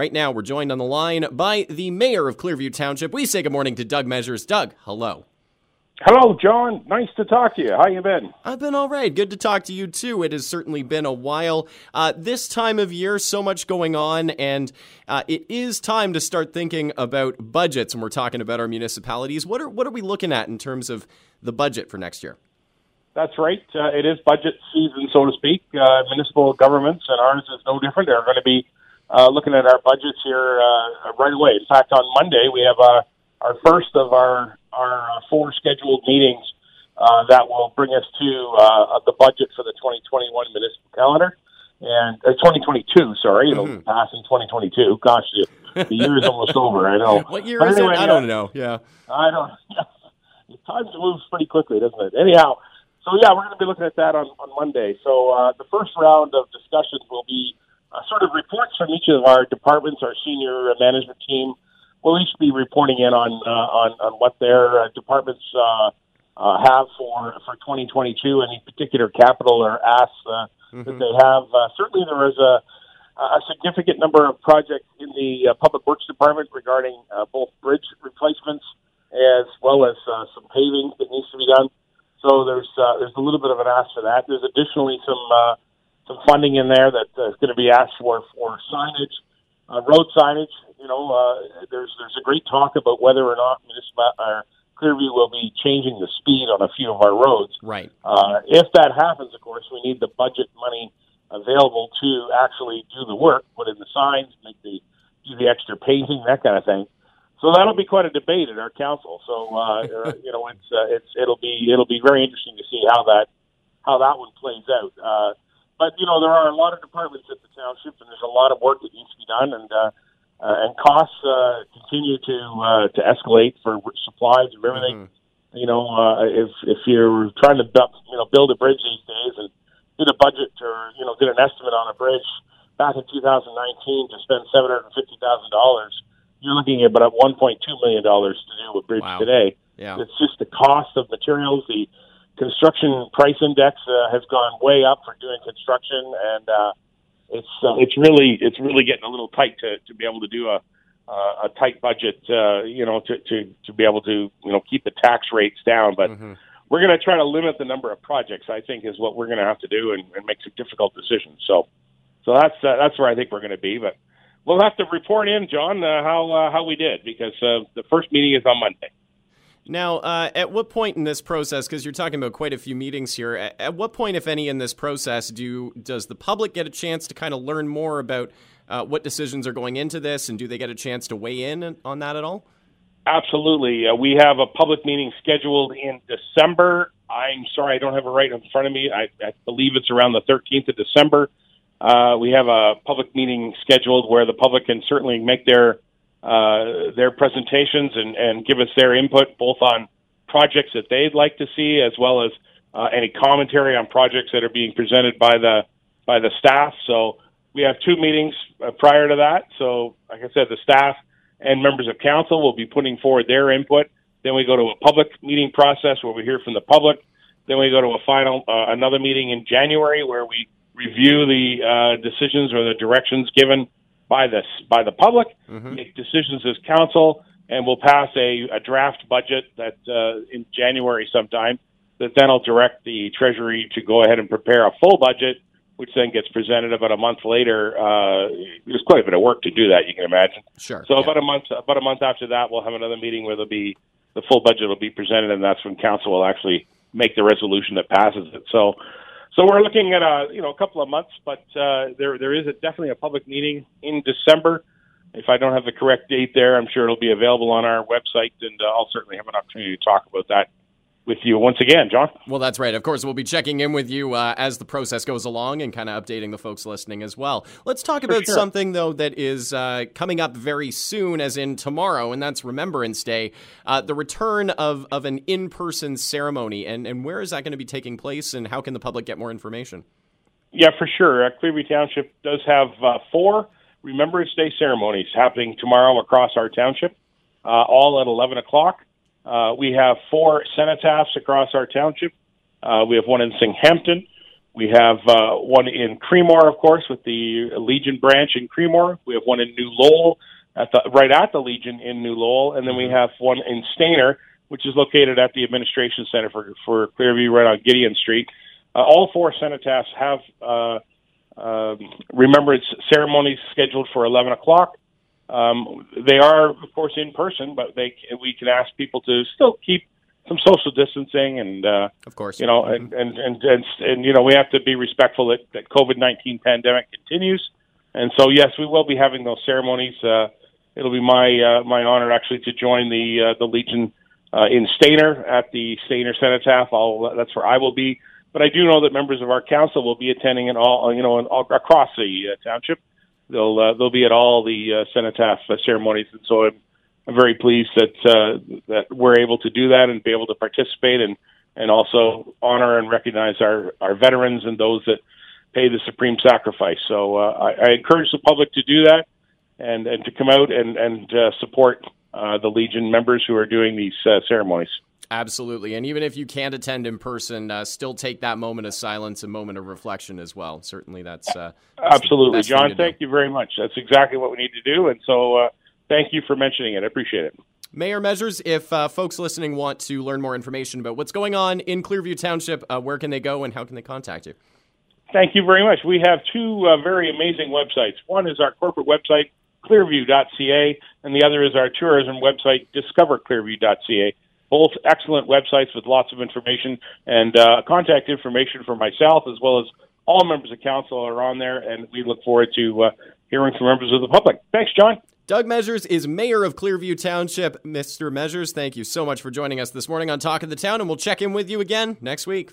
Right now, we're joined on the line by the mayor of Clearview Township. We say good morning to Doug Measures. Doug, hello. Hello, John. Nice to talk to you. How you been? I've been all right. Good to talk to you too. It has certainly been a while. Uh, this time of year, so much going on, and uh, it is time to start thinking about budgets. And we're talking about our municipalities, what are what are we looking at in terms of the budget for next year? That's right. Uh, it is budget season, so to speak. Uh, municipal governments and ours is no different. They're going to be uh, looking at our budgets here uh, right away. In fact, on Monday we have our first of our our uh, four scheduled meetings uh, that will bring us to uh, the budget for the 2021 municipal calendar and uh, 2022. Sorry, it'll mm-hmm. pass in 2022. Gosh, the, the year is almost over. I know. What year but is anyway, it? I don't know. Yeah, I don't. Time moves pretty quickly, doesn't it? Anyhow, so yeah, we're going to be looking at that on on Monday. So uh, the first round of discussions will be uh, sort of reports from each of our departments, our senior management team will each be reporting in on uh, on on what their uh, departments uh, uh, have for for 2022, any particular capital or asks uh, mm-hmm. that they have. Uh, certainly, there is a a significant number of projects in the uh, public works department regarding uh, both bridge replacements as well as uh, some paving that needs to be done. So there's uh, there's a little bit of an ask for that. There's additionally some uh, some funding in there that uh, is going to be asked for for signage, uh, road signage, you know, uh, there's there's a great talk about whether or not municipal or Clearview will be changing the speed on a few of our roads. Right. Uh, if that happens, of course, we need the budget money available to actually do the work, put in the signs, make the do the extra painting, that kind of thing. So that'll be quite a debate at our council. So uh, you know, it's uh, it's it'll be it'll be very interesting to see how that how that one plays out. Uh, but you know, there are a lot of departments at the township, and there's a lot of work that needs to be done, and uh, uh, and costs uh, continue to uh, to escalate for supplies and everything. Mm-hmm. You know, uh, if if you're trying to build, you know build a bridge these days and did a budget or you know did an estimate on a bridge back in 2019 to spend seven hundred fifty thousand dollars, you're looking at about 1.2 million dollars to do a bridge wow. today. Yeah. It's just the cost of materials. The construction price index uh, has gone way up for doing construction, and uh, it's uh, it's really it's really getting a little tight to to be able to do a uh, a tight budget, uh, you know, to, to to be able to you know keep the tax rates down. But mm-hmm. we're going to try to limit the number of projects. I think is what we're going to have to do and, and make some difficult decisions. So so that's uh, that's where I think we're going to be. But we'll have to report in, John, uh, how uh, how we did because uh, the first meeting is on Monday. Now, uh, at what point in this process, because you're talking about quite a few meetings here, at, at, what point, if any, in this process, do does the public get a chance to kind of learn more about uh, what decisions are going into this, and do they get a chance to weigh in on that at all? Absolutely. Uh, we have a public meeting scheduled in December. I'm sorry, I don't have it right in front of me. I, I believe it's around the 13th of December. Uh, we have a public meeting scheduled where the public can certainly make their uh, their presentations and, and give us their input both on projects that they'd like to see as well as uh, any commentary on projects that are being presented by the by the staff. So we have two meetings uh, prior to that. So, like I said, the staff and members of council will be putting forward their input. Then we go to a public meeting process where we hear from the public. Then we go to a final uh, another meeting in January where we review the uh, decisions or the directions given by the by the public, mm-hmm. make decisions as council, and we'll pass a, a draft budget that uh, in January sometime. That then will direct the Treasury to go ahead and prepare a full budget, which then gets presented about a month later. Uh, there's quite a bit of work to do that, you can imagine. Sure. So yeah. about a month about a month after that, we'll have another meeting where there'll be the full budget will be presented, and that's when council will actually make the resolution that passes it. So so we're looking at a you know a couple of months, but uh, there there is a, definitely a public meeting in December. If I don't have the correct date there, I'm sure it'll be available on our website, and uh, I'll certainly have an opportunity to talk about that with you once again, John. Well, that's right. Of course, we'll be checking in with you uh, as the process goes along and kind of updating the folks listening as well. Let's talk For about sure. something, though, that is uh, coming up very soon, as in tomorrow, and that's Remembrance Day, uh, the return of, of an in person ceremony. And, and where is that going to be taking place, and how can the public get more information? Yeah, for sure. Uh, Clearview Township does have uh, four Remembrance Day ceremonies happening tomorrow across our township, uh, all at 11 o'clock. Uh, we have four cenotaphs across our township. Uh, we have one in Singhampton. We have uh, one in Creemore, of course, with the Legion branch in Creemore. We have one in New Lowell, at the, right at the Legion in New Lowell, and then we have one in Stayner, which is located at the Administration Center for for Clearview, right on Gideon Street. Uh, all four cenotaphs have uh, um, remembrance ceremonies scheduled for 11 o'clock. Um, they are, of course, in person, but they we can ask people to still keep some social distancing and uh, of course. you know and, and and and and you know we have to be respectful that that COVID nineteen pandemic continues. And so yes we will be having those ceremonies. Uh, it'll be my uh, my honor actually to join the uh, the Legion uh, in Stayner at the Stayner Cenotaph. I'll that's where I will be. But I do know that members of our council will be attending in all you know in all, across the uh, township they'll uh, they'll be at all the uh, cenotaph uh, ceremonies and so I'm I'm very pleased that uh, that we're able to do that and be able to participate and and also honor and recognize our our veterans and those that pay the supreme sacrifice. So uh, I, I encourage the public to do that and and to come out and and uh, support uh, the Legion members who are doing these uh, ceremonies. Absolutely. And even if you can't attend in person, uh, still take that moment of silence, a moment of reflection as well. Certainly, that's, uh, that's absolutely, John. Thank do. you very much. That's exactly what we need to do. And so, uh, thank you for mentioning it. I appreciate it. Mayor Measures, if uh, folks listening want to learn more information about what's going on in Clearview Township, uh, where can they go and how can they contact you? Thank you very much. We have two uh, very amazing websites. One is our corporate website, clearview.ca, and the other is our tourism website, discoverclearview.ca. Both excellent websites with lots of information and uh, contact information for myself as well as all members of council are on there, and we look forward to uh, hearing from members of the public. Thanks, John. Doug Measures is mayor of Clearview Township. Mr. Measures, thank you so much for joining us this morning on Talk of the Town, and we'll check in with you again next week.